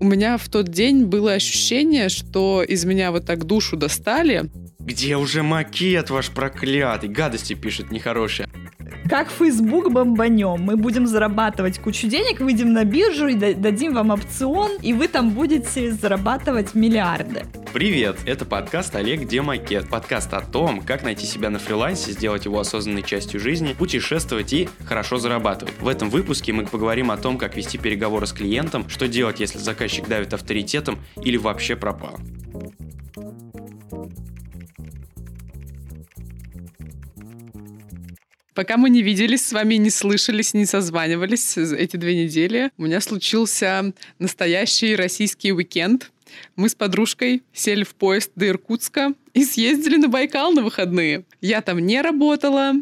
У меня в тот день было ощущение, что из меня вот так душу достали. Где уже макет ваш проклятый? Гадости пишет нехорошие. Как Facebook бомбанем. Мы будем зарабатывать кучу денег, выйдем на биржу и дадим вам опцион, и вы там будете зарабатывать миллиарды. Привет, это подкаст «Олег, где макет?» Подкаст о том, как найти себя на фрилансе, сделать его осознанной частью жизни, путешествовать и хорошо зарабатывать. В этом выпуске мы поговорим о том, как вести переговоры с клиентом, что делать, если заказчик давит авторитетом или вообще пропал. Пока мы не виделись с вами, не слышались, не созванивались эти две недели, у меня случился настоящий российский уикенд. Мы с подружкой сели в поезд до Иркутска и съездили на Байкал на выходные. Я там не работала,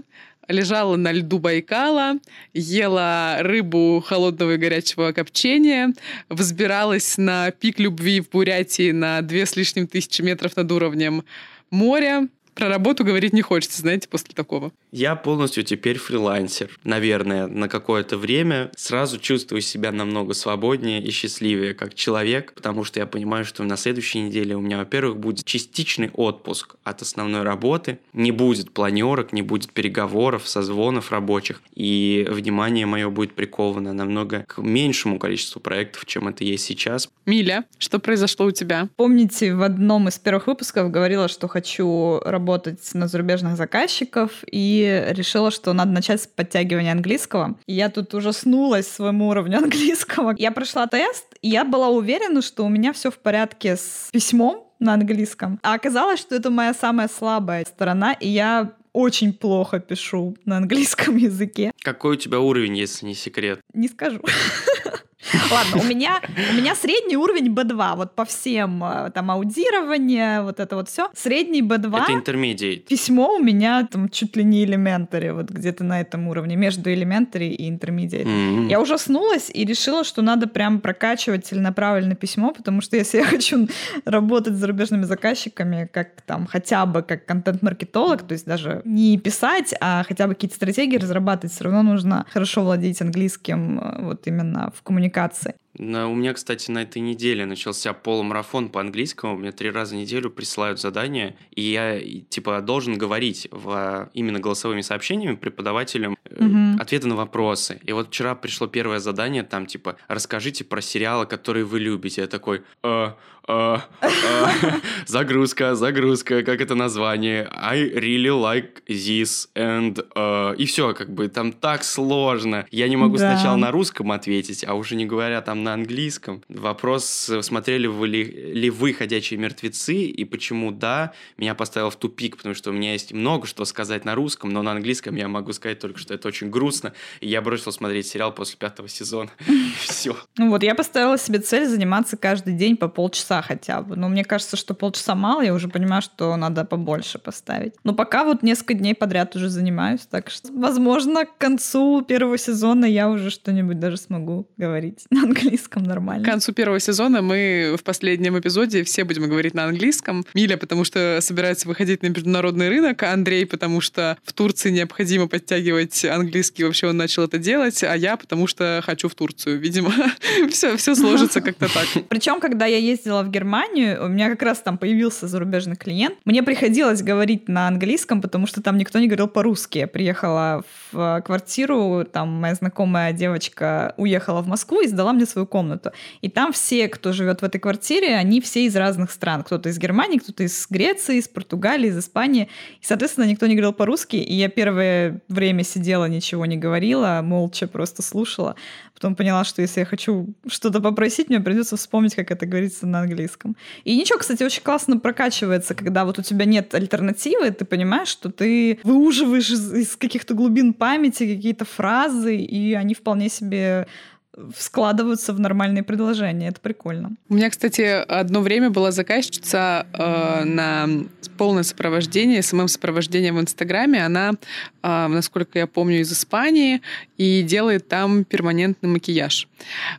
лежала на льду Байкала, ела рыбу холодного и горячего копчения, взбиралась на пик любви в Бурятии на две с лишним тысячи метров над уровнем моря, про работу говорить не хочется, знаете, после такого. Я полностью теперь фрилансер. Наверное, на какое-то время сразу чувствую себя намного свободнее и счастливее как человек, потому что я понимаю, что на следующей неделе у меня, во-первых, будет частичный отпуск от основной работы, не будет планерок, не будет переговоров, созвонов рабочих, и внимание мое будет приковано намного к меньшему количеству проектов, чем это есть сейчас. Миля, что произошло у тебя? Помните, в одном из первых выпусков говорила, что хочу работать работать на зарубежных заказчиков и решила, что надо начать с подтягивания английского. И я тут ужаснулась своему уровню английского. Я прошла тест, и я была уверена, что у меня все в порядке с письмом на английском. А оказалось, что это моя самая слабая сторона, и я очень плохо пишу на английском языке. Какой у тебя уровень, если не секрет? Не скажу. Ладно, у меня, у меня средний уровень B2, вот по всем, э, там, аудирование, вот это вот все. Средний B2. Это intermediate. Письмо у меня там чуть ли не elementary, вот где-то на этом уровне, между elementary и intermediate. Mm-hmm. Я ужаснулась и решила, что надо прям прокачивать целенаправленно письмо, потому что если я хочу работать с зарубежными заказчиками, как там, хотя бы как контент-маркетолог, то есть даже не писать, а хотя бы какие-то стратегии разрабатывать, все равно нужно хорошо владеть английским э, вот именно в коммуникации коммуникации. У меня, кстати, на этой неделе начался полумарафон по английскому. Меня три раза в неделю присылают задания, и я типа должен говорить в, именно голосовыми сообщениями преподавателям угу. ответы на вопросы. И вот вчера пришло первое задание, там типа расскажите про сериалы, которые вы любите. Я такой, э, э, э, загрузка, загрузка, как это название? I really like this and и все, как бы там так сложно. Я не могу да. сначала на русском ответить, а уже не говоря там на английском. Вопрос, смотрели вы ли, ли вы «Ходячие мертвецы» и почему да, меня поставил в тупик, потому что у меня есть много что сказать на русском, но на английском я могу сказать только, что это очень грустно, и я бросил смотреть сериал после пятого сезона. Все. Ну вот, я поставила себе цель заниматься каждый день по полчаса хотя бы. Но мне кажется, что полчаса мало, я уже понимаю, что надо побольше поставить. Но пока вот несколько дней подряд уже занимаюсь, так что, возможно, к концу первого сезона я уже что-нибудь даже смогу говорить на английском английском нормально. К концу первого сезона мы в последнем эпизоде все будем говорить на английском. Миля, потому что собирается выходить на международный рынок, а Андрей, потому что в Турции необходимо подтягивать английский, вообще он начал это делать, а я, потому что хочу в Турцию. Видимо, все, все сложится как-то так. Причем, когда я ездила в Германию, у меня как раз там появился зарубежный клиент. Мне приходилось говорить на английском, потому что там никто не говорил по-русски. Я приехала в квартиру, там моя знакомая девочка уехала в Москву и сдала мне свою комнату. И там все, кто живет в этой квартире, они все из разных стран. Кто-то из Германии, кто-то из Греции, из Португалии, из Испании. И, соответственно, никто не говорил по-русски. И я первое время сидела, ничего не говорила, молча просто слушала. Потом поняла, что если я хочу что-то попросить, мне придется вспомнить, как это говорится на английском. И ничего, кстати, очень классно прокачивается, когда вот у тебя нет альтернативы, ты понимаешь, что ты выуживаешь из, из каких-то глубин памяти какие-то фразы, и они вполне себе складываются в нормальные предложения. Это прикольно. У меня, кстати, одно время была заказчица э, на полное сопровождение, самым сопровождением в Инстаграме. Она, э, насколько я помню, из Испании и делает там перманентный макияж.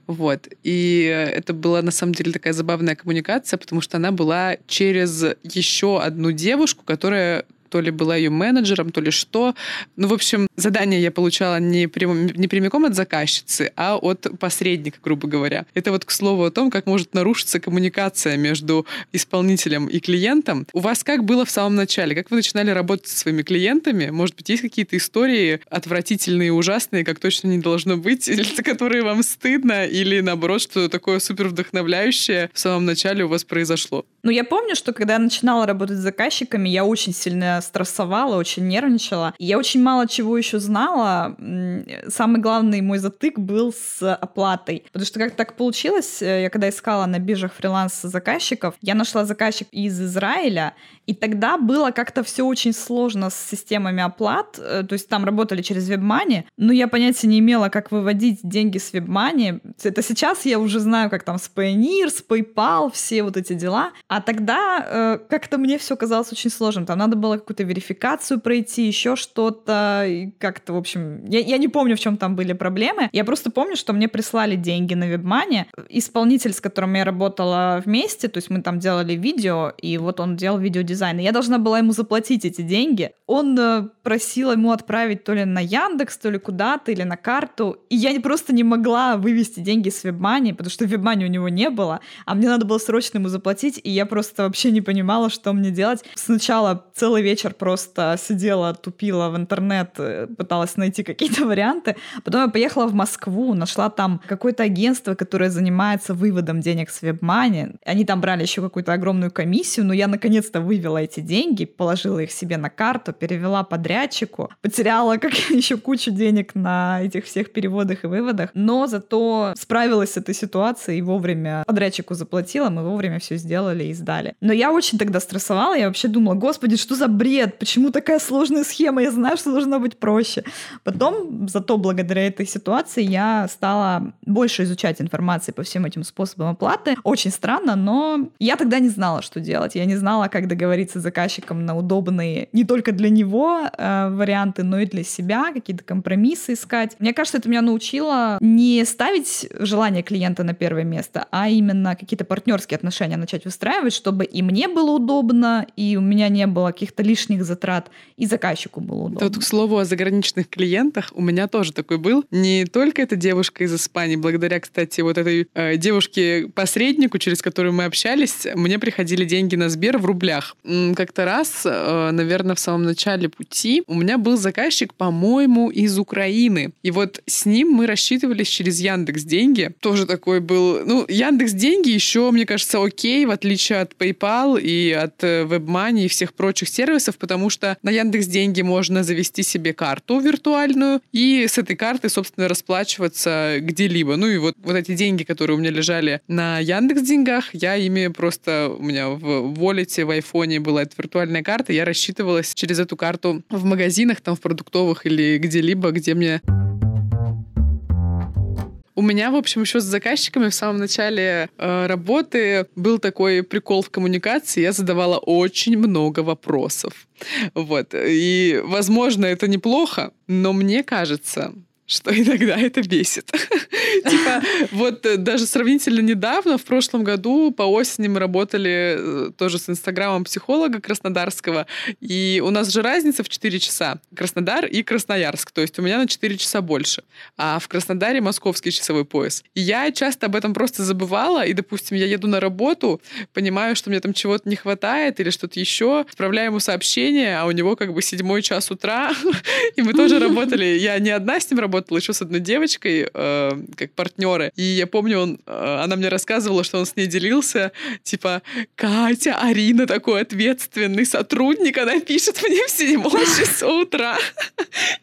Вот. И это была, на самом деле, такая забавная коммуникация, потому что она была через еще одну девушку, которая то ли была ее менеджером, то ли что. Ну, в общем, задание я получала не, прям, не прямиком от заказчицы, а от посредника, грубо говоря. Это вот к слову о том, как может нарушиться коммуникация между исполнителем и клиентом. У вас как было в самом начале? Как вы начинали работать со своими клиентами? Может быть, есть какие-то истории отвратительные ужасные, как точно не должно быть, или за которые вам стыдно, или наоборот, что такое супер вдохновляющее в самом начале у вас произошло? Ну, я помню, что когда я начинала работать с заказчиками, я очень сильно стрессовала, очень нервничала. Я очень мало чего еще знала. Самый главный мой затык был с оплатой. Потому что как так получилось, э, я когда искала на биржах фриланс заказчиков, я нашла заказчик из Израиля, и тогда было как-то все очень сложно с системами оплат. Э, то есть там работали через WebMoney, но я понятия не имела, как выводить деньги с WebMoney. Это сейчас я уже знаю, как там с Payoneer, с PayPal, все вот эти дела. А тогда э, как-то мне все казалось очень сложным. Там надо было какую-то верификацию пройти, еще что-то. И как-то, в общем, я, я не помню, в чем там были проблемы. Я просто помню, что мне прислали деньги на WebMoney. Исполнитель, с которым я работала вместе, то есть мы там делали видео, и вот он делал видеодизайн дизайна. Я должна была ему заплатить эти деньги. Он э, просил ему отправить то ли на Яндекс, то ли куда-то, или на карту. И я просто не могла вывести деньги с WebMoney, потому что WebMoney у него не было, а мне надо было срочно ему заплатить, и я просто вообще не понимала, что мне делать. Сначала целый вечер просто сидела, тупила в интернет, э, пыталась найти какие-то варианты. Потом я поехала в Москву, нашла там какое-то агентство, которое занимается выводом денег с WebMoney. Они там брали еще какую-то огромную комиссию, но я наконец-то вывела эти деньги, положила их себе на карту, перевела подрядчику, потеряла как еще кучу денег на этих всех переводах и выводах, но зато справилась с этой ситуацией и вовремя подрядчику заплатила, мы вовремя все сделали и сдали. Но я очень тогда стрессовала, я вообще думала, господи, что за бред, почему такая сложная схема, я знаю, что должно быть проще. Потом, зато благодаря этой ситуации я стала больше изучать информации по всем этим способам оплаты. Очень странно, но я тогда не знала, что делать. Я не знала, как договориться с заказчиком на удобные не только для него э, варианты, но и для себя, какие-то компромиссы искать. Мне кажется, это меня научило не ставить желание клиента на первое место, а именно какие-то партнерские отношения начать выстраивать, чтобы и мне было удобно, и у меня не было каких-то лишних затрат, и заказчику было удобно. Тут, к слову, о заграничных клиентах у меня тоже такой был. Не только эта девушка из Испании, благодаря, кстати, вот этой э, девушке-посреднику, через которую мы общались, мне приходили деньги на Сбер в рублях как-то раз, э, наверное, в самом начале пути у меня был заказчик, по-моему, из Украины. И вот с ним мы рассчитывались через Яндекс Деньги. Тоже такой был... Ну, Яндекс Деньги еще, мне кажется, окей, в отличие от PayPal и от э, WebMoney и всех прочих сервисов, потому что на Яндекс Деньги можно завести себе карту виртуальную и с этой карты, собственно, расплачиваться где-либо. Ну и вот, вот эти деньги, которые у меня лежали на Яндекс Деньгах, я ими просто у меня в волете, в айфоне была эта виртуальная карта, я рассчитывалась через эту карту в магазинах, там в продуктовых или где-либо, где мне у меня, в общем, еще с заказчиками в самом начале э, работы был такой прикол в коммуникации. Я задавала очень много вопросов. Вот. И, возможно, это неплохо, но мне кажется, что иногда это бесит. Типа, вот э, даже сравнительно недавно, в прошлом году, по осени мы работали э, тоже с инстаграмом психолога краснодарского, и у нас же разница в 4 часа. Краснодар и Красноярск, то есть у меня на 4 часа больше. А в Краснодаре московский часовой пояс. И я часто об этом просто забывала, и, допустим, я еду на работу, понимаю, что мне там чего-то не хватает или что-то еще, отправляю ему сообщение, а у него как бы седьмой час утра, и мы тоже работали. Я не одна с ним работала, работала еще с одной девочкой, э, как партнеры. И я помню, он, э, она мне рассказывала, что он с ней делился, типа, Катя, Арина такой ответственный сотрудник, она пишет мне в 7 часов утра.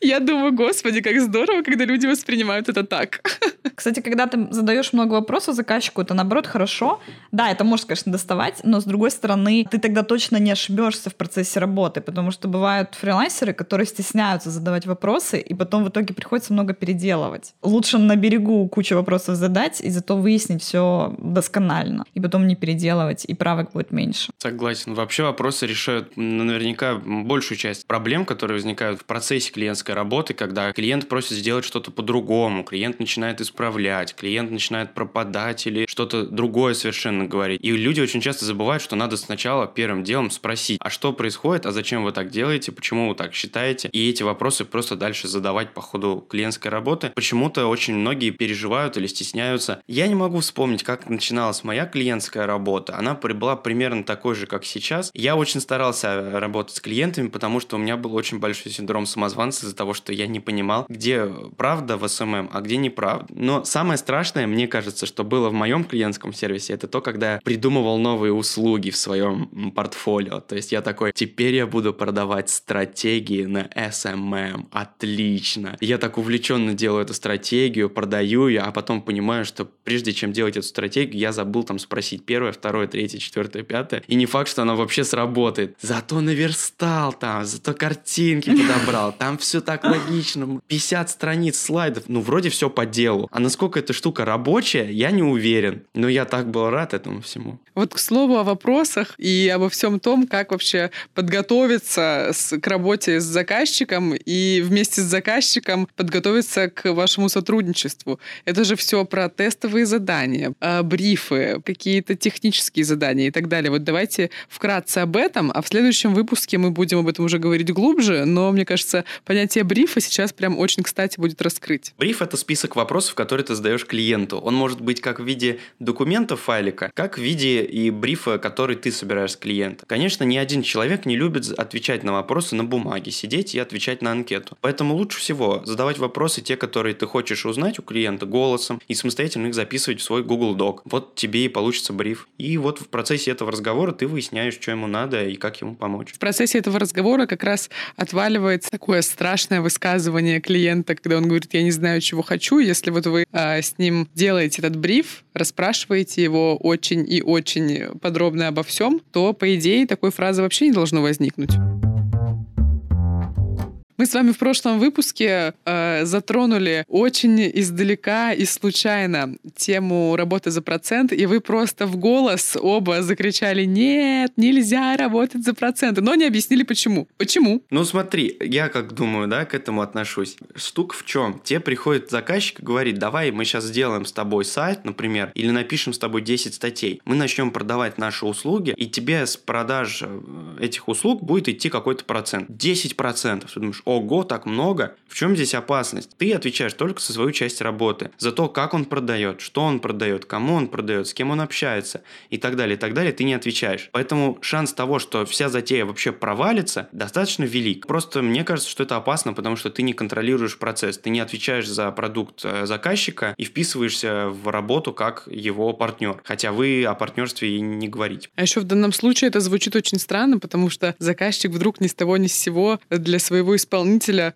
Я думаю, господи, как здорово, когда люди воспринимают это так. Кстати, когда ты задаешь много вопросов заказчику, это наоборот хорошо. Да, это может, конечно, доставать, но с другой стороны, ты тогда точно не ошибешься в процессе работы, потому что бывают фрилансеры, которые стесняются задавать вопросы, и потом в итоге приходится много переделывать. Лучше на берегу кучу вопросов задать и зато выяснить все досконально. И потом не переделывать, и правок будет меньше. Согласен. Вообще вопросы решают наверняка большую часть проблем, которые возникают в процессе клиентской работы, когда клиент просит сделать что-то по-другому, клиент начинает исправлять, клиент начинает пропадать или что-то другое совершенно говорить. И люди очень часто забывают, что надо сначала первым делом спросить, а что происходит, а зачем вы так делаете, почему вы так считаете, и эти вопросы просто дальше задавать по ходу клиентской работы. Почему-то очень многие переживают или стесняются. Я не могу вспомнить, как начиналась моя клиентская работа. Она была примерно такой же, как сейчас. Я очень старался работать с клиентами, потому что у меня был очень большой синдром самозванца из-за того, что я не понимал, где правда в SMM, а где неправда. Но самое страшное, мне кажется, что было в моем клиентском сервисе, это то, когда я придумывал новые услуги в своем портфолио. То есть я такой, теперь я буду продавать стратегии на SMM. Отлично. Я так увлеченно делаю эту стратегию, продаю ее, а потом понимаю, что прежде чем делать эту стратегию, я забыл там спросить первое, второе, третье, четвертое, пятое. И не факт, что она вообще сработает. Зато наверстал там, зато картинки подобрал. Там все так логично. 50 страниц слайдов. Ну, вроде все по делу. А насколько эта штука рабочая, я не уверен. Но я так был рад этому всему. Вот к слову о вопросах и обо всем том, как вообще подготовиться с, к работе с заказчиком и вместе с заказчиком подготовиться к вашему сотрудничеству. Это же все про тестовые задания, а, брифы, какие-то технические задания и так далее. Вот давайте вкратце об этом, а в следующем выпуске мы будем об этом уже говорить глубже, но мне кажется, понятие брифа сейчас прям очень кстати будет раскрыть. Бриф — это список вопросов, которые ты задаешь клиенту. Он может быть как в виде документа файлика, как в виде и брифа, который ты собираешь с клиента. Конечно, ни один человек не любит отвечать на вопросы на бумаге, сидеть и отвечать на анкету. Поэтому лучше всего задавать вопросы те, которые ты хочешь узнать у клиента голосом и самостоятельно их записывать в свой Google Doc. Вот тебе и получится бриф. И вот в процессе этого разговора ты выясняешь, что ему надо и как ему помочь. В процессе этого разговора как раз отваливается такое страшное высказывание клиента, когда он говорит, я не знаю, чего хочу. Если вот вы э, с ним делаете этот бриф, расспрашиваете его очень и очень подробно обо всем, то, по идее, такой фразы вообще не должно возникнуть. Мы с вами в прошлом выпуске э, затронули очень издалека и случайно тему работы за процент, и вы просто в голос оба закричали «Нет, нельзя работать за проценты», но не объяснили почему. Почему? Ну смотри, я как думаю, да, к этому отношусь. Штука в чем? Тебе приходит заказчик и говорит, давай мы сейчас сделаем с тобой сайт, например, или напишем с тобой 10 статей. Мы начнем продавать наши услуги, и тебе с продаж э, этих услуг будет идти какой-то процент. 10%. Ты думаешь, ого, так много. В чем здесь опасность? Ты отвечаешь только со свою часть работы. За то, как он продает, что он продает, кому он продает, с кем он общается и так далее, и так далее, ты не отвечаешь. Поэтому шанс того, что вся затея вообще провалится, достаточно велик. Просто мне кажется, что это опасно, потому что ты не контролируешь процесс, ты не отвечаешь за продукт э, заказчика и вписываешься в работу как его партнер. Хотя вы о партнерстве и не говорите. А еще в данном случае это звучит очень странно, потому что заказчик вдруг ни с того ни с сего для своего исполнителя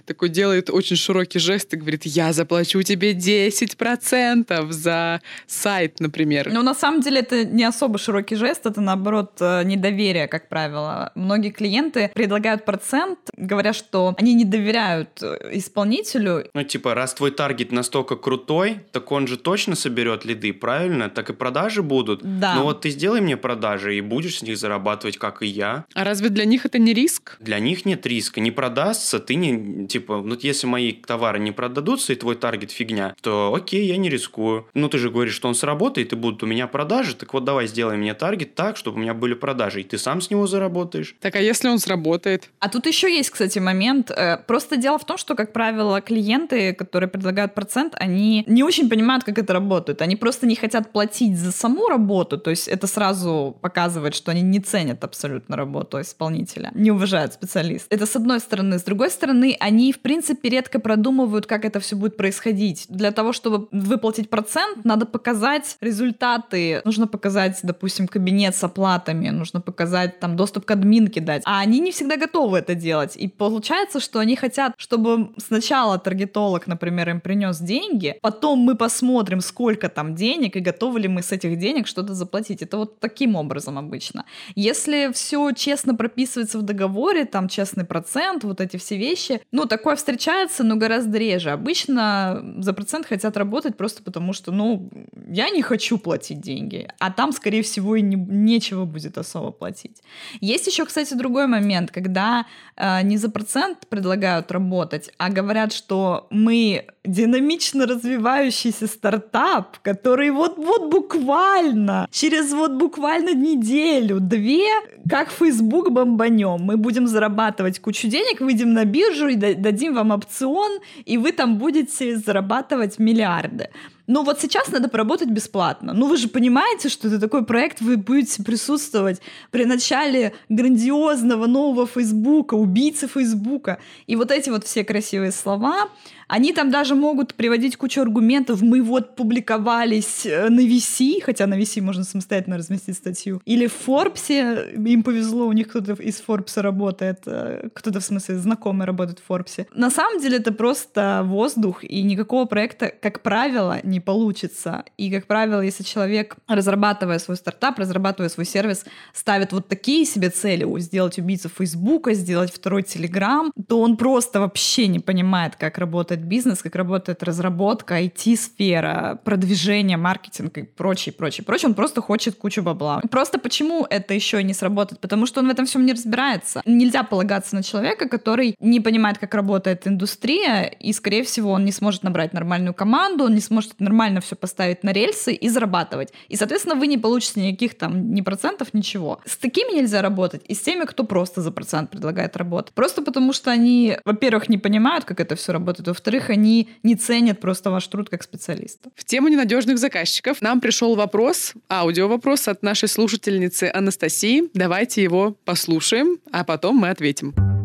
такой делает очень широкий жест и говорит, я заплачу тебе 10% за сайт, например. Ну, на самом деле, это не особо широкий жест, это, наоборот, э, недоверие, как правило. Многие клиенты предлагают процент, говоря, что они не доверяют э, исполнителю. Ну, типа, раз твой таргет настолько крутой, так он же точно соберет лиды, правильно? Так и продажи будут. Да. Ну вот ты сделай мне продажи, и будешь с них зарабатывать, как и я. А разве для них это не риск? Для них нет риска. Не продастся, ты не, типа, ну если мои товары не продадутся, и твой таргет фигня, то окей, я не рискую. Ну ты же говоришь, что он сработает, и будут у меня продажи, так вот давай сделай мне таргет так, чтобы у меня были продажи, и ты сам с него заработаешь. Так а если он сработает? А тут еще есть, кстати, момент. Э, просто дело в том, что, как правило, клиенты, которые предлагают процент, они не очень понимают, как это работает. Они просто не хотят платить за саму работу, то есть это сразу показывает, что они не ценят абсолютно работу исполнителя, не уважают специалиста. Это с одной стороны. С другой стороны, они, в принципе, редко продумывают, как это все будет происходить. Для того, чтобы выплатить процент, надо показать результаты. Нужно показать, допустим, кабинет с оплатами, нужно показать там доступ к админке дать. А они не всегда готовы это делать. И получается, что они хотят, чтобы сначала таргетолог, например, им принес деньги, потом мы посмотрим, сколько там денег и готовы ли мы с этих денег что-то заплатить. Это вот таким образом обычно. Если все честно прописывается в договоре, там честный процент, вот эти все вещи, вещи. Ну, такое встречается, но гораздо реже. Обычно за процент хотят работать просто потому, что, ну, я не хочу платить деньги, а там, скорее всего, и не, нечего будет особо платить. Есть еще, кстати, другой момент, когда э, не за процент предлагают работать, а говорят, что мы динамично развивающийся стартап, который вот-вот буквально, через вот буквально неделю, две, как Facebook бомбанем. Мы будем зарабатывать кучу денег, выйдем на биржу и дадим вам опцион, и вы там будете зарабатывать миллиарды. Но вот сейчас надо поработать бесплатно. Ну вы же понимаете, что это такой проект, вы будете присутствовать при начале грандиозного нового Фейсбука, убийцы Фейсбука. И вот эти вот все красивые слова, они там даже могут приводить кучу аргументов. Мы вот публиковались э, на VC, хотя на VC можно самостоятельно разместить статью. Или в Forbes, им повезло, у них кто-то из Forbes работает, э, кто-то, в смысле, знакомый работает в Forbes. На самом деле это просто воздух, и никакого проекта, как правило, не получится. И, как правило, если человек, разрабатывая свой стартап, разрабатывая свой сервис, ставит вот такие себе цели, сделать убийцу Фейсбука, сделать второй Телеграм, то он просто вообще не понимает, как работает работает бизнес, как работает разработка, IT-сфера, продвижение, маркетинг и прочее, прочее, прочее. Он просто хочет кучу бабла. Просто почему это еще не сработает? Потому что он в этом всем не разбирается. Нельзя полагаться на человека, который не понимает, как работает индустрия, и, скорее всего, он не сможет набрать нормальную команду, он не сможет нормально все поставить на рельсы и зарабатывать. И, соответственно, вы не получите никаких там ни процентов, ничего. С такими нельзя работать, и с теми, кто просто за процент предлагает работу. Просто потому что они, во-первых, не понимают, как это все работает, во-вторых, во-вторых, они не ценят просто ваш труд как специалиста. В тему ненадежных заказчиков нам пришел вопрос, аудио-вопрос от нашей слушательницы Анастасии. Давайте его послушаем, а потом мы ответим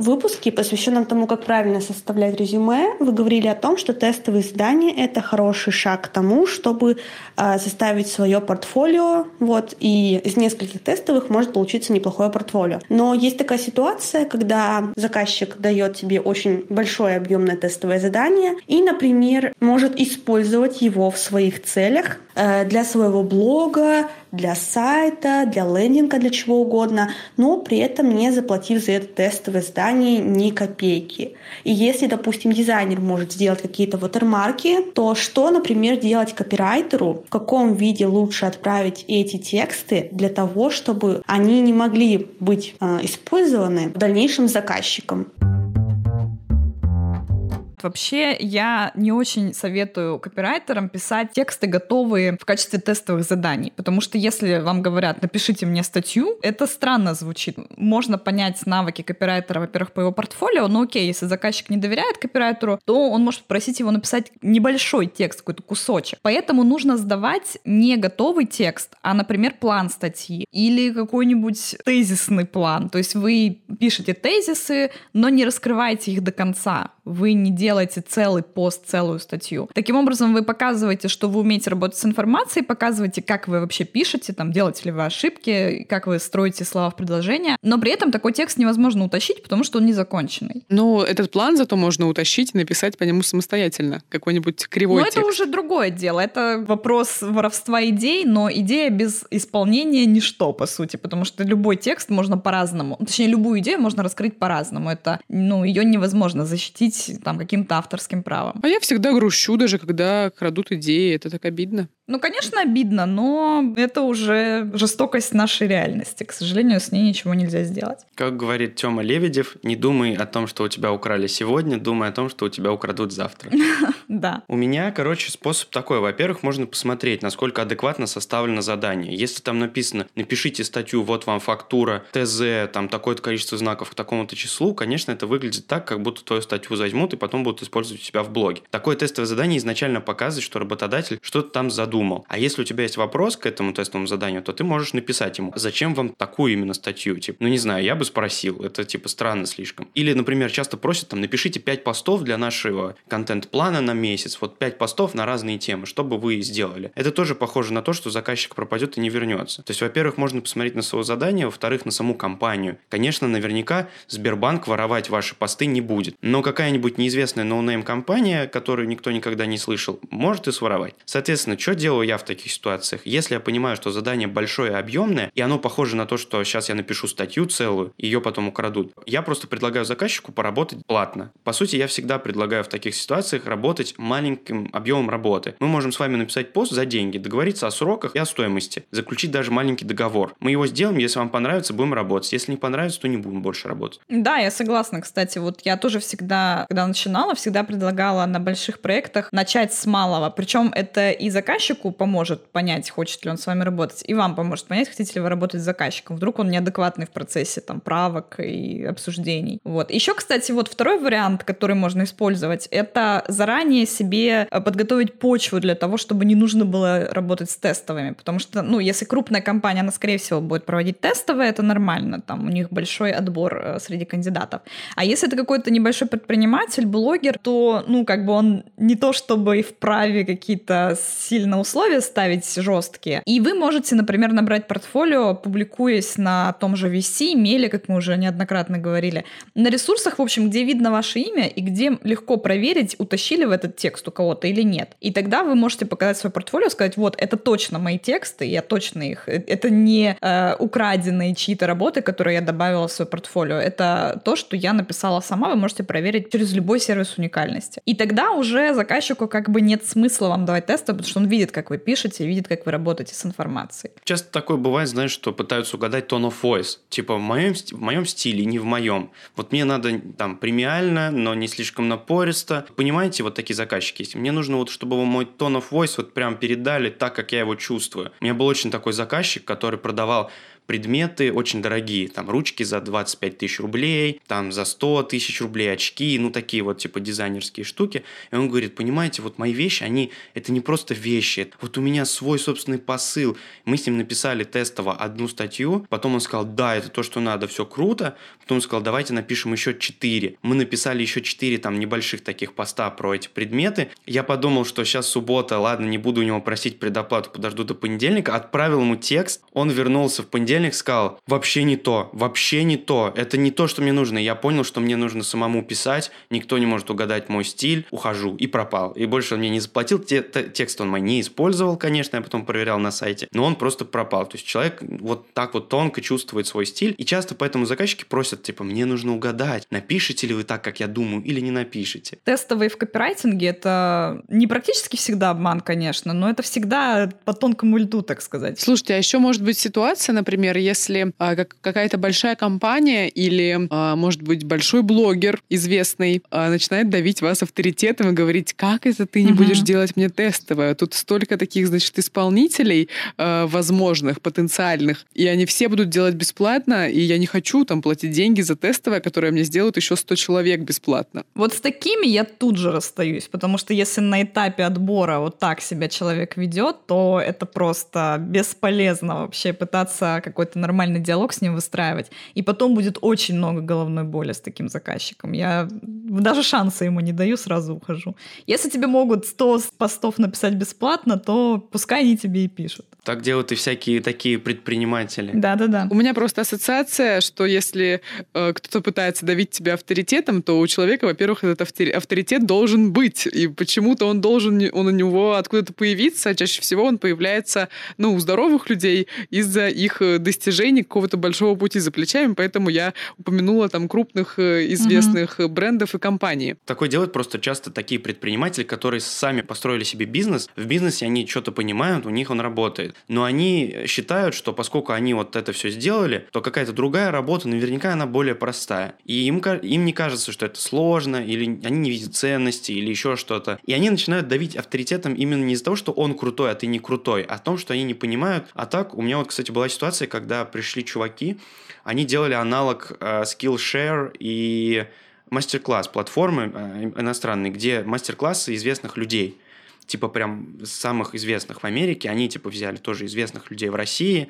выпуске, посвященном тому, как правильно составлять резюме, вы говорили о том, что тестовые задания — это хороший шаг к тому, чтобы э, составить свое портфолио, вот, и из нескольких тестовых может получиться неплохое портфолио. Но есть такая ситуация, когда заказчик дает тебе очень большое объемное тестовое задание и, например, может использовать его в своих целях э, для своего блога, для сайта, для лендинга, для чего угодно, но при этом не заплатив за это тестовое здание ни копейки. И если, допустим, дизайнер может сделать какие-то watermarки, то что, например, делать копирайтеру? В каком виде лучше отправить эти тексты для того, чтобы они не могли быть э, использованы в дальнейшем заказчиком? Вообще, я не очень советую копирайтерам писать тексты готовые в качестве тестовых заданий, потому что если вам говорят, напишите мне статью, это странно звучит. Можно понять навыки копирайтера, во-первых, по его портфолио, но окей, если заказчик не доверяет копирайтеру, то он может попросить его написать небольшой текст, какой-то кусочек. Поэтому нужно сдавать не готовый текст, а, например, план статьи или какой-нибудь тезисный план. То есть вы пишете тезисы, но не раскрываете их до конца. Вы не делаете целый пост, целую статью. Таким образом, вы показываете, что вы умеете работать с информацией, показываете, как вы вообще пишете, там, делаете ли вы ошибки, как вы строите слова в предложение, но при этом такой текст невозможно утащить, потому что он незаконченный. Ну, этот план зато можно утащить и написать по нему самостоятельно, какой-нибудь кривой но текст. это уже другое дело, это вопрос воровства идей, но идея без исполнения ничто, по сути, потому что любой текст можно по-разному, точнее, любую идею можно раскрыть по-разному, это, ну, ее невозможно защитить там каким каким-то авторским правом. А я всегда грущу даже, когда крадут идеи. Это так обидно. Ну, конечно, обидно, но это уже жестокость нашей реальности. К сожалению, с ней ничего нельзя сделать. Как говорит Тёма Лебедев, не думай о том, что у тебя украли сегодня, думай о том, что у тебя украдут завтра. Да. У меня, короче, способ такой. Во-первых, можно посмотреть, насколько адекватно составлено задание. Если там написано, напишите статью, вот вам фактура, ТЗ, там такое-то количество знаков к такому-то числу, конечно, это выглядит так, как будто твою статью возьмут и потом будут использовать у себя в блоге. Такое тестовое задание изначально показывает, что работодатель что-то там задумал думал. А если у тебя есть вопрос к этому тестовому заданию, то ты можешь написать ему, зачем вам такую именно статью? Типа, ну не знаю, я бы спросил, это типа странно слишком. Или, например, часто просят там, напишите 5 постов для нашего контент-плана на месяц, вот 5 постов на разные темы, что бы вы сделали. Это тоже похоже на то, что заказчик пропадет и не вернется. То есть, во-первых, можно посмотреть на свое задание, во-вторых, на саму компанию. Конечно, наверняка Сбербанк воровать ваши посты не будет, но какая-нибудь неизвестная no-name компания, которую никто никогда не слышал, может и своровать. Соответственно, что делаю я в таких ситуациях? Если я понимаю, что задание большое объемное, и оно похоже на то, что сейчас я напишу статью целую, ее потом украдут, я просто предлагаю заказчику поработать платно. По сути, я всегда предлагаю в таких ситуациях работать маленьким объемом работы. Мы можем с вами написать пост за деньги, договориться о сроках и о стоимости, заключить даже маленький договор. Мы его сделаем, если вам понравится, будем работать. Если не понравится, то не будем больше работать. Да, я согласна, кстати. Вот я тоже всегда, когда начинала, всегда предлагала на больших проектах начать с малого. Причем это и заказчику поможет понять, хочет ли он с вами работать, и вам поможет понять, хотите ли вы работать с заказчиком. Вдруг он неадекватный в процессе там правок и обсуждений. Вот. Еще, кстати, вот второй вариант, который можно использовать, это заранее себе э, подготовить почву для того, чтобы не нужно было работать с тестовыми. Потому что, ну, если крупная компания, она, скорее всего, будет проводить тестовые, это нормально. Там у них большой отбор э, среди кандидатов. А если это какой-то небольшой предприниматель, блогер, то, ну, как бы он не то чтобы и вправе какие-то сильно условия ставить жесткие. И вы можете, например, набрать портфолио, публикуясь на том же VC, Меле, как мы уже неоднократно говорили, на ресурсах, в общем, где видно ваше имя и где легко проверить, утащили в этот текст у кого-то или нет. И тогда вы можете показать свое портфолио, сказать, вот, это точно мои тексты, я точно их, э, это не э, украденные чьи-то работы, которые я добавила в свое портфолио, это то, что я написала сама, вы можете проверить через любой сервис уникальности. И тогда уже заказчику как бы нет смысла вам давать тесты, потому что он видит, как вы пишете, видит, как вы работаете с информацией. Часто такое бывает, знаешь, что пытаются угадать tone of voice. Типа в моем, в моем стиле, не в моем. Вот мне надо там премиально, но не слишком напористо. Понимаете, вот такие заказчики есть. Мне нужно вот, чтобы мой tone of voice вот прям передали так, как я его чувствую. У меня был очень такой заказчик, который продавал предметы очень дорогие, там ручки за 25 тысяч рублей, там за 100 тысяч рублей очки, ну такие вот типа дизайнерские штуки. И он говорит, понимаете, вот мои вещи, они, это не просто вещи, вот у меня свой собственный посыл. Мы с ним написали тестово одну статью, потом он сказал, да, это то, что надо, все круто. Потом он сказал, давайте напишем еще 4. Мы написали еще 4 там небольших таких поста про эти предметы. Я подумал, что сейчас суббота, ладно, не буду у него просить предоплату, подожду до понедельника. Отправил ему текст, он вернулся в понедельник, понедельник сказал, вообще не то, вообще не то, это не то, что мне нужно. Я понял, что мне нужно самому писать, никто не может угадать мой стиль, ухожу и пропал. И больше он мне не заплатил, те, те, текст он мой не использовал, конечно, я потом проверял на сайте, но он просто пропал. То есть человек вот так вот тонко чувствует свой стиль, и часто поэтому заказчики просят, типа, мне нужно угадать, напишите ли вы так, как я думаю, или не напишите. Тестовые в копирайтинге — это не практически всегда обман, конечно, но это всегда по тонкому льду, так сказать. Слушайте, а еще может быть ситуация, например, например, если а, как, какая-то большая компания или, а, может быть, большой блогер известный а, начинает давить вас авторитетом и говорить, как это ты не угу. будешь делать мне тестовое? Тут столько таких, значит, исполнителей а, возможных, потенциальных, и они все будут делать бесплатно, и я не хочу там платить деньги за тестовое, которое мне сделают еще 100 человек бесплатно. Вот с такими я тут же расстаюсь, потому что если на этапе отбора вот так себя человек ведет, то это просто бесполезно вообще пытаться какой-то нормальный диалог с ним выстраивать. И потом будет очень много головной боли с таким заказчиком. Я даже шанса ему не даю, сразу ухожу. Если тебе могут 100 постов написать бесплатно, то пускай они тебе и пишут. Так делают и всякие такие предприниматели. Да-да-да. У меня просто ассоциация, что если э, кто-то пытается давить тебя авторитетом, то у человека, во-первых, этот авторитет должен быть. И почему-то он должен, он у него откуда-то появиться. Чаще всего он появляется, ну, у здоровых людей из-за их э, достижений какого-то большого пути за плечами. Поэтому я упомянула там крупных э, известных угу. брендов и компаний. Такое делают просто часто такие предприниматели, которые сами построили себе бизнес. В бизнесе они что-то понимают, у них он работает. Но они считают, что поскольку они вот это все сделали, то какая-то другая работа, наверняка она более простая. И им, им не кажется, что это сложно, или они не видят ценности, или еще что-то. И они начинают давить авторитетом именно не из-за того, что он крутой, а ты не крутой, а о том, что они не понимают. А так, у меня вот, кстати, была ситуация, когда пришли чуваки, они делали аналог э, Skillshare и мастер-класс платформы э, иностранной, где мастер-классы известных людей – типа прям самых известных в Америке, они типа взяли тоже известных людей в России,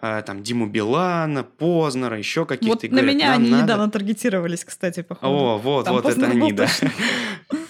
э, там Диму Билана, Познера, еще каких-то. Вот на говорят, меня они надо... недавно таргетировались, кстати, походу. О, вот, там вот Познер это они, да.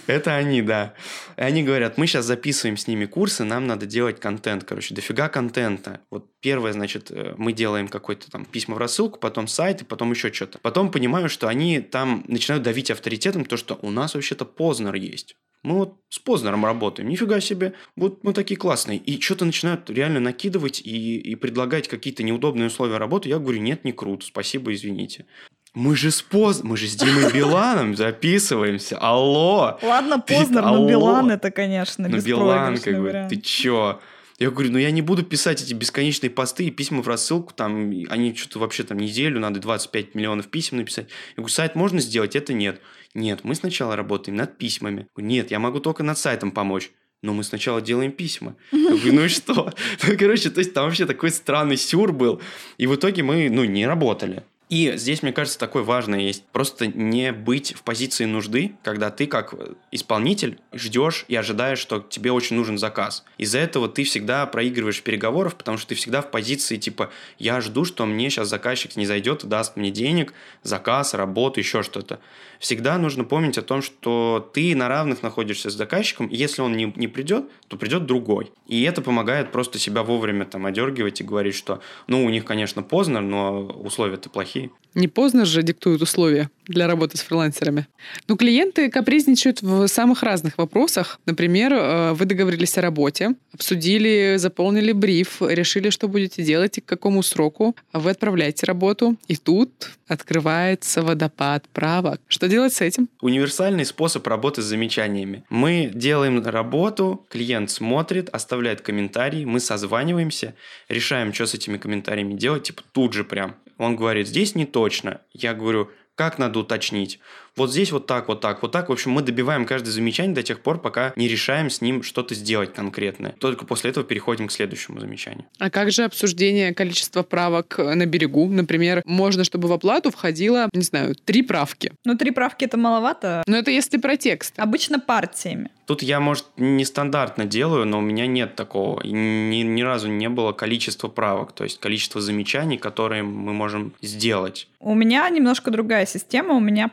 Это они, да. И они говорят, мы сейчас записываем с ними курсы, нам надо делать контент, короче, дофига контента. Вот первое, значит, э, мы делаем какой-то там письма в рассылку, потом сайт, и потом еще что-то. Потом понимаю, что они там начинают давить авторитетом то, что у нас вообще-то Познер есть мы вот с Познером работаем, нифига себе, вот мы такие классные. И что-то начинают реально накидывать и, и предлагать какие-то неудобные условия работы. Я говорю, нет, не круто, спасибо, извините. Мы же с Поз... Мы же с Димой Биланом записываемся. Алло! Ладно, Познер, но Билан это, конечно, Ну, Билан, как бы, ты чё? Я говорю, ну я не буду писать эти бесконечные посты и письма в рассылку, там, они что-то вообще там неделю, надо 25 миллионов писем написать. Я говорю, сайт можно сделать, это нет. Нет, мы сначала работаем над письмами. Нет, я могу только над сайтом помочь. Но мы сначала делаем письма. Я говорю, ну и что? Ну, короче, то есть там вообще такой странный сюр был. И в итоге мы, ну, не работали. И здесь, мне кажется, такое важное есть. Просто не быть в позиции нужды, когда ты как исполнитель ждешь и ожидаешь, что тебе очень нужен заказ. Из-за этого ты всегда проигрываешь переговоров, потому что ты всегда в позиции типа «я жду, что мне сейчас заказчик не зайдет и даст мне денег, заказ, работу, еще что-то». Всегда нужно помнить о том, что ты на равных находишься с заказчиком, и если он не, не придет, то придет другой. И это помогает просто себя вовремя там одергивать и говорить, что ну у них, конечно, поздно, но условия-то плохие такие. Не поздно же диктуют условия для работы с фрилансерами. Но клиенты капризничают в самых разных вопросах. Например, э, вы договорились о работе, обсудили, заполнили бриф, решили, что будете делать и к какому сроку. Вы отправляете работу, и тут открывается водопад правок. Что делать с этим? Универсальный способ работы с замечаниями. Мы делаем работу, клиент смотрит, оставляет комментарии, мы созваниваемся, решаем, что с этими комментариями делать, типа тут же прям. Он говорит, здесь не точно. Я говорю, как надо уточнить? Вот здесь вот так, вот так, вот так. В общем, мы добиваем каждое замечание до тех пор, пока не решаем с ним что-то сделать конкретное. Только после этого переходим к следующему замечанию. А как же обсуждение количества правок на берегу? Например, можно, чтобы в оплату входило, не знаю, три правки. Ну, три правки это маловато. Но это если про текст. Обычно партиями. Тут я, может, нестандартно делаю, но у меня нет такого. Ни, ни разу не было количества правок, то есть количество замечаний, которые мы можем сделать. У меня немножко другая система. У меня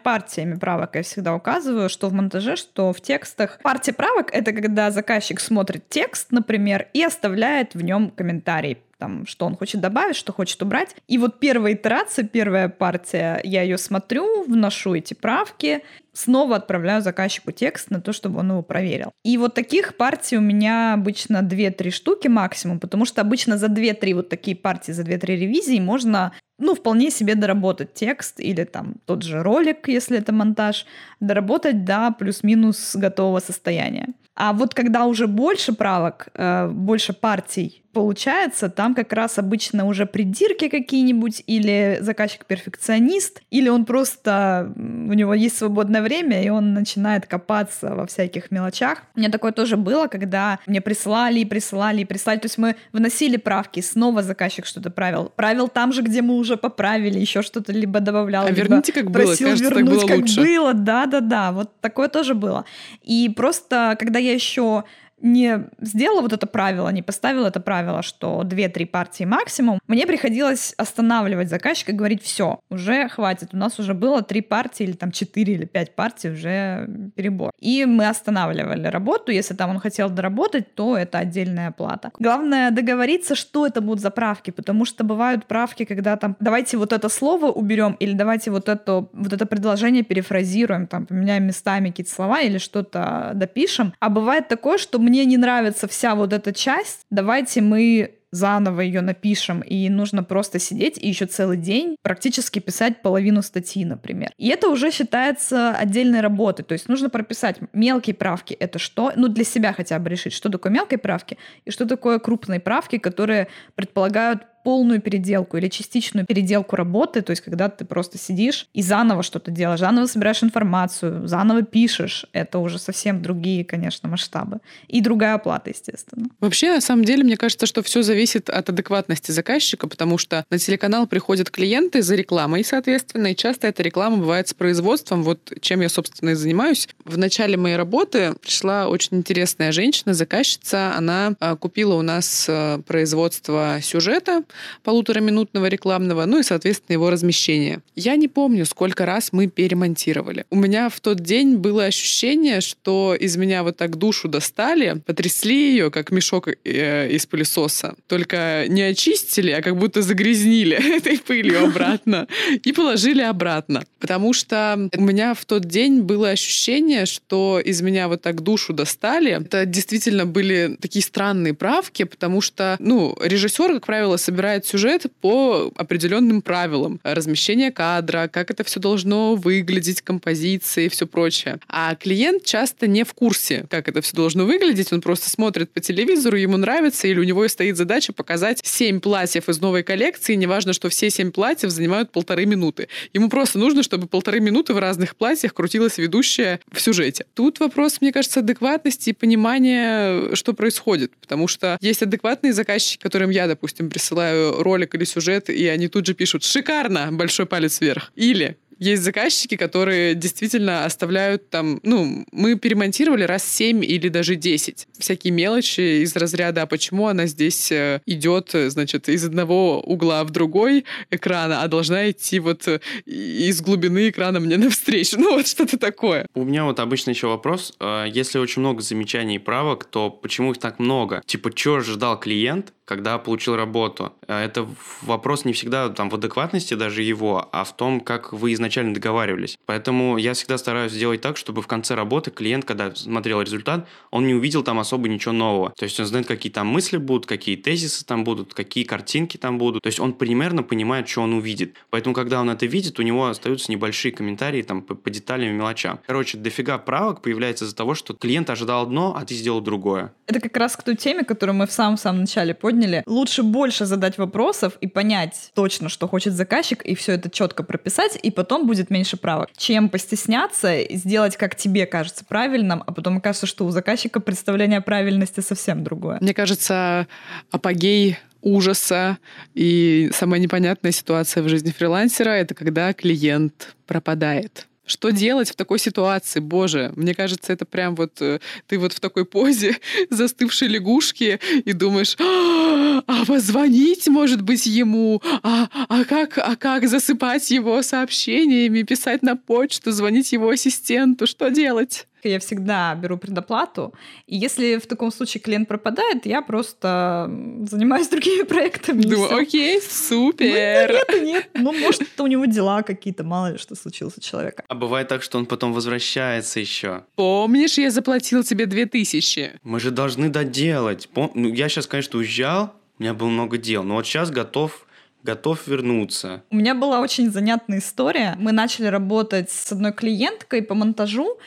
партиями правок я всегда указываю, что в монтаже, что в текстах. Партия правок — это когда заказчик смотрит текст, например, и оставляет в нем комментарий там, что он хочет добавить, что хочет убрать. И вот первая итерация, первая партия, я ее смотрю, вношу эти правки, снова отправляю заказчику текст на то, чтобы он его проверил. И вот таких партий у меня обычно 2-3 штуки максимум, потому что обычно за 2-3 вот такие партии, за 2-3 ревизии можно ну, вполне себе доработать текст или там тот же ролик, если это монтаж, доработать до плюс-минус готового состояния. А вот когда уже больше правок, э, больше партий получается, там как раз обычно уже придирки какие-нибудь, или заказчик перфекционист, или он просто, у него есть свободное время, и он начинает копаться во всяких мелочах. У меня такое тоже было, когда мне присылали и присылали и присылали, то есть мы вносили правки, снова заказчик что-то правил. Правил там же, где мы уже поправили, еще что-то либо добавлял, а либо верните, как просил было. Кажется, вернуть, так было как лучше. было. Да-да-да, вот такое тоже было. И просто, когда я еще не сделала вот это правило, не поставила это правило, что 2-3 партии максимум, мне приходилось останавливать заказчика и говорить, все, уже хватит, у нас уже было 3 партии или там 4 или 5 партий, уже перебор. И мы останавливали работу, если там он хотел доработать, то это отдельная плата. Главное договориться, что это будут за правки, потому что бывают правки, когда там давайте вот это слово уберем или давайте вот это, вот это предложение перефразируем, там поменяем местами какие-то слова или что-то допишем. А бывает такое, что мне не нравится вся вот эта часть, давайте мы заново ее напишем, и нужно просто сидеть и еще целый день практически писать половину статьи, например. И это уже считается отдельной работой, то есть нужно прописать мелкие правки, это что, ну для себя хотя бы решить, что такое мелкие правки и что такое крупные правки, которые предполагают полную переделку или частичную переделку работы, то есть когда ты просто сидишь и заново что-то делаешь, заново собираешь информацию, заново пишешь, это уже совсем другие, конечно, масштабы. И другая оплата, естественно. Вообще, на самом деле, мне кажется, что все зависит от адекватности заказчика, потому что на телеканал приходят клиенты за рекламой, соответственно, и часто эта реклама бывает с производством, вот чем я, собственно, и занимаюсь. В начале моей работы пришла очень интересная женщина, заказчица, она а, купила у нас а, производство сюжета, полутораминутного рекламного, ну и, соответственно, его размещение. Я не помню, сколько раз мы перемонтировали. У меня в тот день было ощущение, что из меня вот так душу достали, потрясли ее, как мешок э, из пылесоса. Только не очистили, а как будто загрязнили этой пылью обратно и положили обратно. Потому что у меня в тот день было ощущение, что из меня вот так душу достали. Это действительно были такие странные правки, потому что, ну, режиссер, как правило, собирает сюжет по определенным правилам. Размещение кадра, как это все должно выглядеть, композиции и все прочее. А клиент часто не в курсе, как это все должно выглядеть. Он просто смотрит по телевизору, ему нравится, или у него стоит задача показать семь платьев из новой коллекции. Неважно, что все семь платьев занимают полторы минуты. Ему просто нужно, чтобы полторы минуты в разных платьях крутилась ведущая в сюжете. Тут вопрос, мне кажется, адекватности и понимания, что происходит. Потому что есть адекватные заказчики, которым я, допустим, присылаю ролик или сюжет, и они тут же пишут «Шикарно!» большой палец вверх. Или есть заказчики, которые действительно оставляют там, ну, мы перемонтировали раз 7 или даже 10. Всякие мелочи из разряда, а почему она здесь э, идет, значит, из одного угла в другой экрана, а должна идти вот э, из глубины экрана мне навстречу. Ну, вот что-то такое. У меня вот обычно еще вопрос. Э, если очень много замечаний и правок, то почему их так много? Типа, что ожидал клиент, когда получил работу? Это вопрос не всегда там в адекватности даже его, а в том, как вы изначально изначально договаривались. Поэтому я всегда стараюсь сделать так, чтобы в конце работы клиент, когда смотрел результат, он не увидел там особо ничего нового. То есть он знает, какие там мысли будут, какие тезисы там будут, какие картинки там будут. То есть он примерно понимает, что он увидит. Поэтому, когда он это видит, у него остаются небольшие комментарии там по, по деталям и мелочам. Короче, дофига правок появляется из-за того, что клиент ожидал одно, а ты сделал другое. Это как раз к той теме, которую мы в самом-самом начале подняли. Лучше больше задать вопросов и понять точно, что хочет заказчик, и все это четко прописать, и потом будет меньше правок, чем постесняться сделать, как тебе кажется правильным, а потом окажется, что у заказчика представление о правильности совсем другое. Мне кажется, апогей ужаса и самая непонятная ситуация в жизни фрилансера — это когда клиент пропадает. Что делать в такой ситуации? Боже, мне кажется, это прям вот э, ты вот в такой позе застывшей лягушки и думаешь, а, а позвонить, может быть, ему? А, а, как, а как засыпать его сообщениями, писать на почту, звонить его ассистенту? Что делать? Я всегда беру предоплату, и если в таком случае клиент пропадает, я просто занимаюсь другими проектами. Думаю, окей, супер. Ну, нет, нет, ну, может, у него дела какие-то, мало ли что случилось у человека. А бывает так, что он потом возвращается еще. Помнишь, я заплатил тебе две тысячи? Мы же должны доделать. Пом... Ну, я сейчас, конечно, уезжал, у меня было много дел, но вот сейчас готов готов вернуться. У меня была очень занятная история. Мы начали работать с одной клиенткой по монтажу,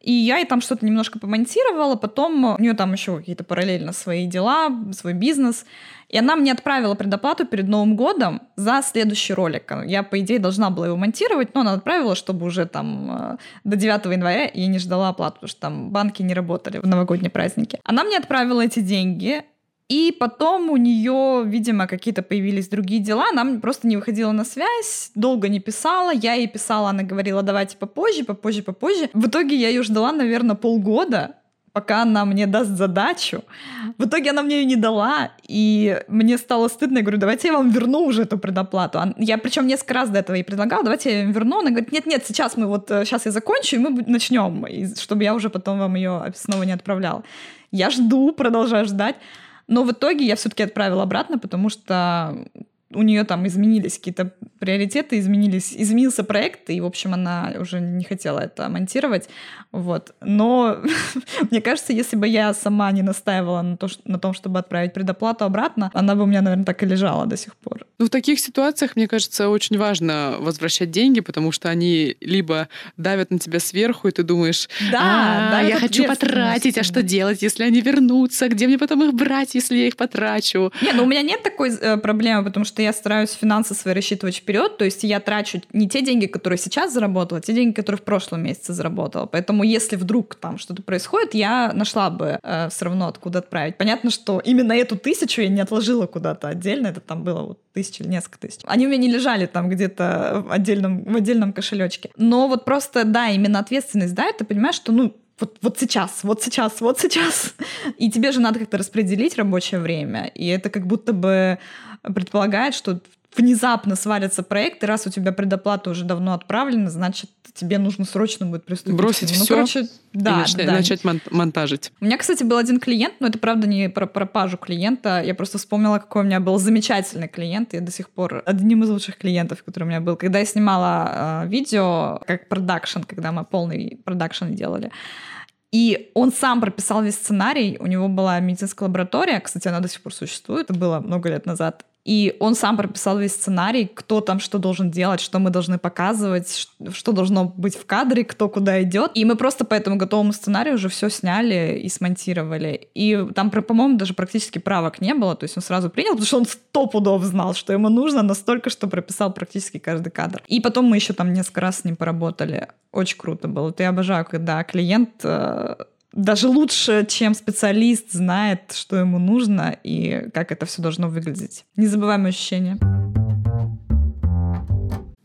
и я ей там что-то немножко помонтировала, потом у нее там еще какие-то параллельно свои дела, свой бизнес. И она мне отправила предоплату перед Новым годом за следующий ролик. Я, по идее, должна была его монтировать, но она отправила, чтобы уже там э, до 9 января я не ждала оплату, потому что там банки не работали в новогодние праздники. Она мне отправила эти деньги, и потом у нее, видимо, какие-то появились другие дела, она просто не выходила на связь, долго не писала, я ей писала, она говорила, давайте попозже, попозже, попозже. В итоге я ее ждала, наверное, полгода, пока она мне даст задачу. В итоге она мне ее не дала, и мне стало стыдно. Я говорю, давайте я вам верну уже эту предоплату. Я причем несколько раз до этого ей предлагала, давайте я вам верну. Она говорит, нет-нет, сейчас мы вот, сейчас э, я закончу, и мы начнем, чтобы я уже потом вам ее снова не отправляла. Я жду, продолжаю ждать. Но в итоге я все-таки отправила обратно, потому что у нее там изменились какие-то приоритеты, изменились, изменился проект, и, в общем, она уже не хотела это монтировать. Вот. Но мне кажется, если бы я сама не настаивала на, то, на том, чтобы отправить предоплату обратно, она бы у меня, наверное, так и лежала до сих пор. Ну, в таких ситуациях, мне кажется, очень важно возвращать деньги, потому что они либо давят на тебя сверху, и ты думаешь, да, да я хочу потратить, а что делать, если они вернутся? Где мне потом их брать, если я их потрачу? Нет, ну у меня нет такой э, проблемы, потому что я стараюсь финансы свои рассчитывать вперед, то есть я трачу не те деньги, которые сейчас заработала, а те деньги, которые в прошлом месяце заработала. Поэтому если вдруг там что-то происходит, я нашла бы э, все равно откуда отправить. Понятно, что именно эту тысячу я не отложила куда-то отдельно, это там было вот тысяч или несколько тысяч. Они у меня не лежали там где-то в отдельном, в отдельном кошелечке. Но вот просто, да, именно ответственность, да, ты понимаешь, что, ну, вот, вот сейчас, вот сейчас, вот сейчас. И тебе же надо как-то распределить рабочее время. И это как будто бы предполагает, что внезапно свалится проект, и раз у тебя предоплата уже давно отправлена, значит, тебе нужно срочно будет приступить. Бросить ну, все короче, да, и начать, да. начать мон- монтажить. У меня, кстати, был один клиент, но это правда не про пропажу клиента. Я просто вспомнила, какой у меня был замечательный клиент. Я до сих пор одним из лучших клиентов, который у меня был. Когда я снимала э, видео как продакшн, когда мы полный продакшн делали, и он сам прописал весь сценарий. У него была медицинская лаборатория. Кстати, она до сих пор существует. Это было много лет назад. И он сам прописал весь сценарий, кто там что должен делать, что мы должны показывать, что должно быть в кадре, кто куда идет. И мы просто по этому готовому сценарию уже все сняли и смонтировали. И там, по-моему, даже практически правок не было. То есть он сразу принял, потому что он сто пудов знал, что ему нужно, настолько, что прописал практически каждый кадр. И потом мы еще там несколько раз с ним поработали. Очень круто было. Вот я обожаю, когда клиент э, даже лучше, чем специалист знает, что ему нужно и как это все должно выглядеть. Незабываемое ощущение.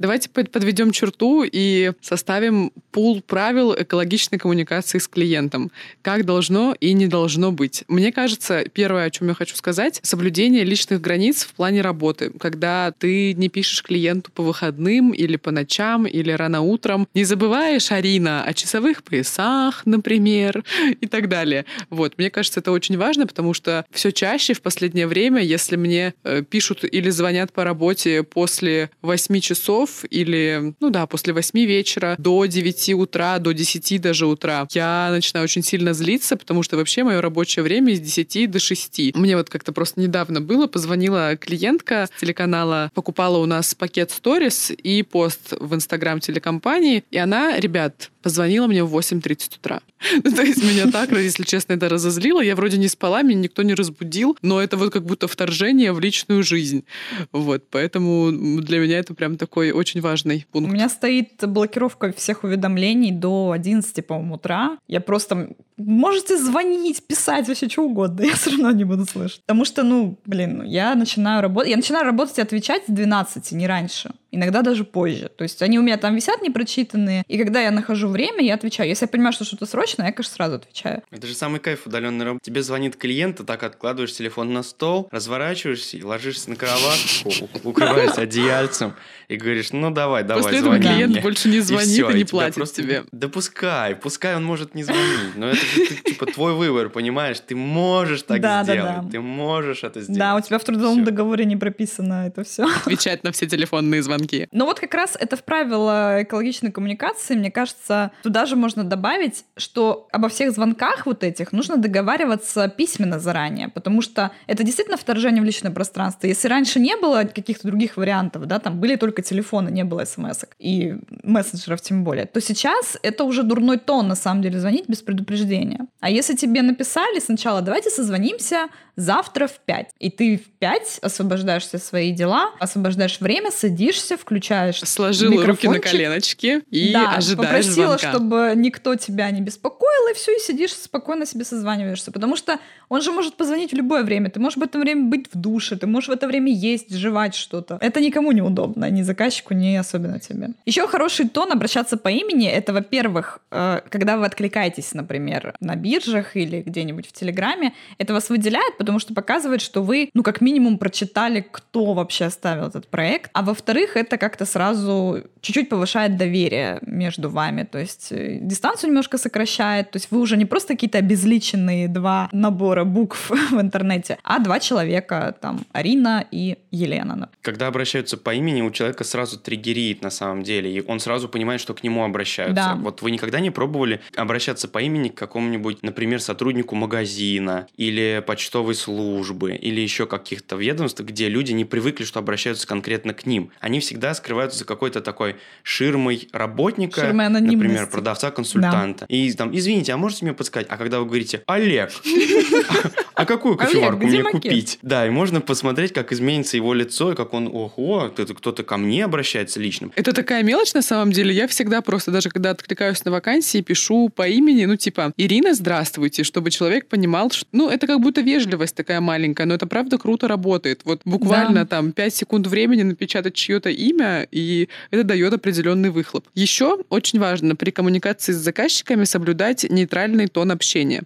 Давайте подведем черту и составим пул правил экологичной коммуникации с клиентом. Как должно и не должно быть. Мне кажется, первое, о чем я хочу сказать, соблюдение личных границ в плане работы. Когда ты не пишешь клиенту по выходным или по ночам или рано утром, не забываешь, Арина, о часовых поясах, например, и так далее. Вот, мне кажется, это очень важно, потому что все чаще в последнее время, если мне э, пишут или звонят по работе после 8 часов, или, ну да, после 8 вечера до 9 утра, до 10 даже утра, я начинаю очень сильно злиться, потому что вообще мое рабочее время с 10 до 6. Мне вот как-то просто недавно было, позвонила клиентка с телеканала, покупала у нас пакет сторис и пост в инстаграм телекомпании, и она, ребят, позвонила мне в 8.30 утра. Ну, то есть меня так, если честно, это разозлило. Я вроде не спала, меня никто не разбудил, но это вот как будто вторжение в личную жизнь. Вот, поэтому для меня это прям такой очень важный пункт. У меня стоит блокировка всех уведомлений до 11, по-моему, утра. Я просто... Можете звонить, писать, вообще что угодно, я все равно не буду слышать. Потому что, ну, блин, я начинаю работать... Я начинаю работать и отвечать с 12, не раньше иногда даже позже. То есть они у меня там висят непрочитанные, и когда я нахожу время, я отвечаю. Если я понимаю, что что-то срочно, я, конечно, сразу отвечаю. Это же самый кайф удаленной работы. Тебе звонит клиент, ты так откладываешь телефон на стол, разворачиваешься и ложишься на кроватку, укрываешься одеяльцем и говоришь, ну давай, давай, После этого клиент мне. больше не звонит и, всё, не платит тебе. Да пускай, пускай он может не звонить, но это ты, типа твой выбор, понимаешь? Ты можешь так Да, сделать, да. ты можешь это сделать. Да, у тебя в трудовом договоре не прописано это все. Отвечать на все телефонные звонки. Но вот как раз это в правила экологичной коммуникации, мне кажется, туда же можно добавить, что обо всех звонках вот этих нужно договариваться письменно заранее, потому что это действительно вторжение в личное пространство. Если раньше не было каких-то других вариантов, да, там были только телефоны, не было смс и мессенджеров тем более, то сейчас это уже дурной тон, на самом деле, звонить без предупреждения. А если тебе написали сначала, давайте созвонимся завтра в 5, и ты в 5 освобождаешь все свои дела, освобождаешь время, садишься, включаешь Сложила руки на коленочки и да, ожидаешь попросила, звонка. чтобы никто тебя не беспокоил, и все, и сидишь спокойно себе созваниваешься. Потому что он же может позвонить в любое время. Ты можешь в это время быть в душе, ты можешь в это время есть, жевать что-то. Это никому не удобно, ни заказчику, ни особенно тебе. Еще хороший тон обращаться по имени. Это, во-первых, э, когда вы откликаетесь, например, на биржах или где-нибудь в Телеграме, это вас выделяет, потому что показывает, что вы, ну, как минимум, прочитали, кто вообще оставил этот проект. А во-вторых, это как-то сразу чуть-чуть повышает доверие между вами. То есть э, дистанцию немножко сокращает. То есть вы уже не просто какие-то обезличенные два набора букв в интернете, а два человека, там, Арина и Елена. Когда обращаются по имени, у человека сразу триггерит на самом деле, и он сразу понимает, что к нему обращаются. Да. Вот вы никогда не пробовали обращаться по имени к какому-нибудь, например, сотруднику магазина или почтовой службы или еще каких-то ведомств, где люди не привыкли, что обращаются конкретно к ним. Они всегда скрываются за какой-то такой ширмой работника, Ширмой например, продавца-консультанта. И там, извините, а можете мне подсказать? А когда вы говорите, Олег, а какую кофеварку мне купить? Да, и можно посмотреть, как изменится его лицо, и как он, ого, кто-то ко мне обращается лично. Это такая мелочь на самом деле. Я всегда просто, даже когда откликаюсь на вакансии, пишу по имени, ну, типа, Ирина, здравствуйте, чтобы человек понимал, что, ну, это как будто вежливость такая маленькая, но это правда круто работает. Вот буквально да. там 5 секунд времени напечатать чье-то имя, и это дает определенный выхлоп. Еще очень важно при коммуникации с заказчиками соблюдать нейтральный тон общения.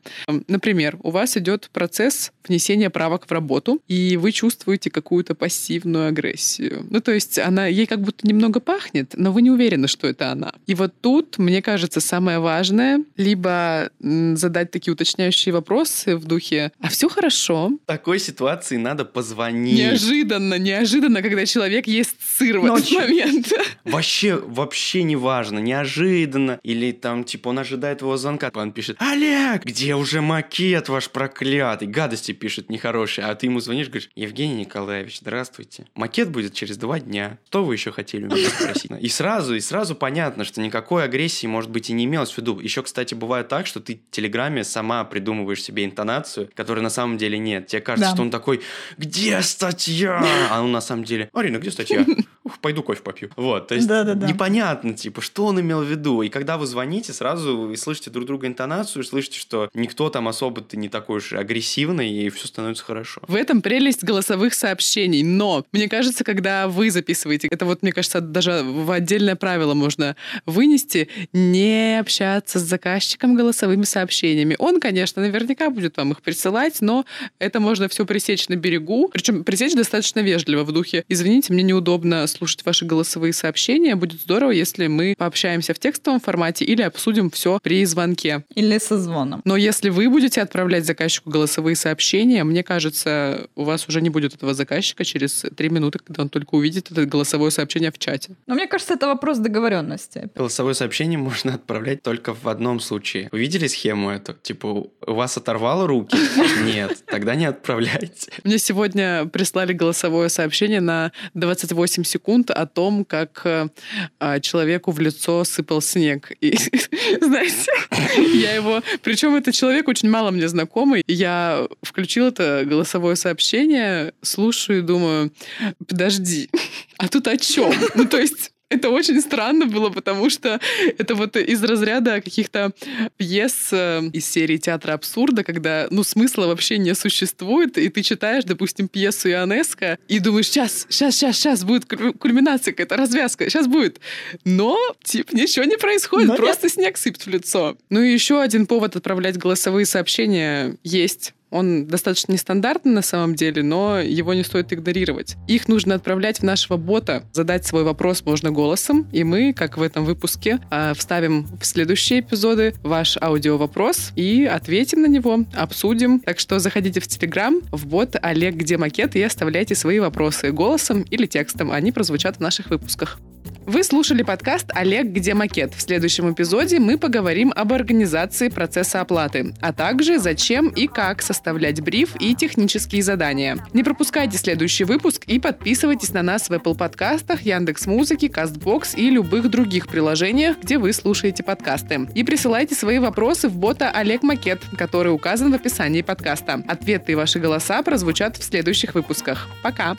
Например, у вас идет процесс внесения правок в работу, и вы чувствуете какую-то пассивную агрессию. Ну, то есть она ей как будто немного пахнет, но вы не уверены, что это она. И вот тут, мне кажется, самое важное либо задать такие уточняющие вопросы в духе «А все хорошо?» В такой ситуации надо позвонить. Неожиданно, неожиданно, когда человек ест сыр в этот момент. Вообще, вообще не важно, неожиданно. Или там, типа, он ожидает его звонка, он пишет «Олег, где уже макет ваш проклятый?» Гадости пишет нехорошие. А ты ему звонишь, говоришь «Евгений Николаевич, здравствуйте. Макет будет через два дня. Что вы еще хотели у меня спросить?» И сразу, и сразу понятно, что никакой агрессии, может быть, и не имелось в виду. Еще, кстати, бывает так, что ты в Телеграме сама придумываешь себе интонацию, которой на самом деле нет. Тебе кажется, да. что он такой «Где статья?» А он на самом деле «Арина, где статья?» Ух, пойду кофе попью. Вот, то есть да, да, да. непонятно, типа, что он имел в виду. И когда вы звоните, сразу вы слышите друг друга интонацию, слышите, что никто там особо-то не такой уж агрессивный, и все становится хорошо. В этом прелесть голосовых сообщений. Но, мне кажется, когда вы записываете, это вот, мне кажется, даже в отдельное правило можно вынести, не общаться с заказчиком голосовыми сообщениями. Он, конечно, наверняка будет вам их присылать, но это можно все пресечь на берегу. Причем пресечь достаточно вежливо в духе «Извините, мне неудобно слушать ваши голосовые сообщения. Будет здорово, если мы пообщаемся в текстовом формате или обсудим все при звонке. Или со звоном. Но если вы будете отправлять заказчику голосовые сообщения, мне кажется, у вас уже не будет этого заказчика через три минуты, когда он только увидит это голосовое сообщение в чате. Но мне кажется, это вопрос договоренности. Голосовое сообщение можно отправлять только в одном случае. Вы видели схему эту? Типа, у вас оторвало руки? Нет, тогда не отправляйте. Мне сегодня прислали голосовое сообщение на 28 секунд о том, как э, а, человеку в лицо сыпал снег. И, знаете, я его... Причем это человек очень мало мне знакомый. Я включил это голосовое сообщение, слушаю и думаю, подожди, а тут о чем? Ну, то есть это очень странно было, потому что это вот из разряда каких-то пьес э, из серии театра абсурда, когда, ну, смысла вообще не существует, и ты читаешь, допустим, пьесу Ионеско, и думаешь, сейчас, сейчас, сейчас, сейчас будет кульминация какая-то, развязка, сейчас будет. Но, типа, ничего не происходит, Но просто нет. снег сыпет в лицо. Ну и еще один повод отправлять голосовые сообщения есть он достаточно нестандартный на самом деле, но его не стоит игнорировать. Их нужно отправлять в нашего бота. Задать свой вопрос можно голосом, и мы, как в этом выпуске, а, вставим в следующие эпизоды ваш аудиовопрос и ответим на него, обсудим. Так что заходите в Телеграм, в бот Олег Где Макет и оставляйте свои вопросы голосом или текстом. Они прозвучат в наших выпусках. Вы слушали подкаст «Олег, где макет?». В следующем эпизоде мы поговорим об организации процесса оплаты, а также зачем и как составлять бриф и технические задания. Не пропускайте следующий выпуск и подписывайтесь на нас в Apple подкастах, Яндекс Музыки, Castbox и любых других приложениях, где вы слушаете подкасты. И присылайте свои вопросы в бота Олег Макет, который указан в описании подкаста. Ответы и ваши голоса прозвучат в следующих выпусках. Пока!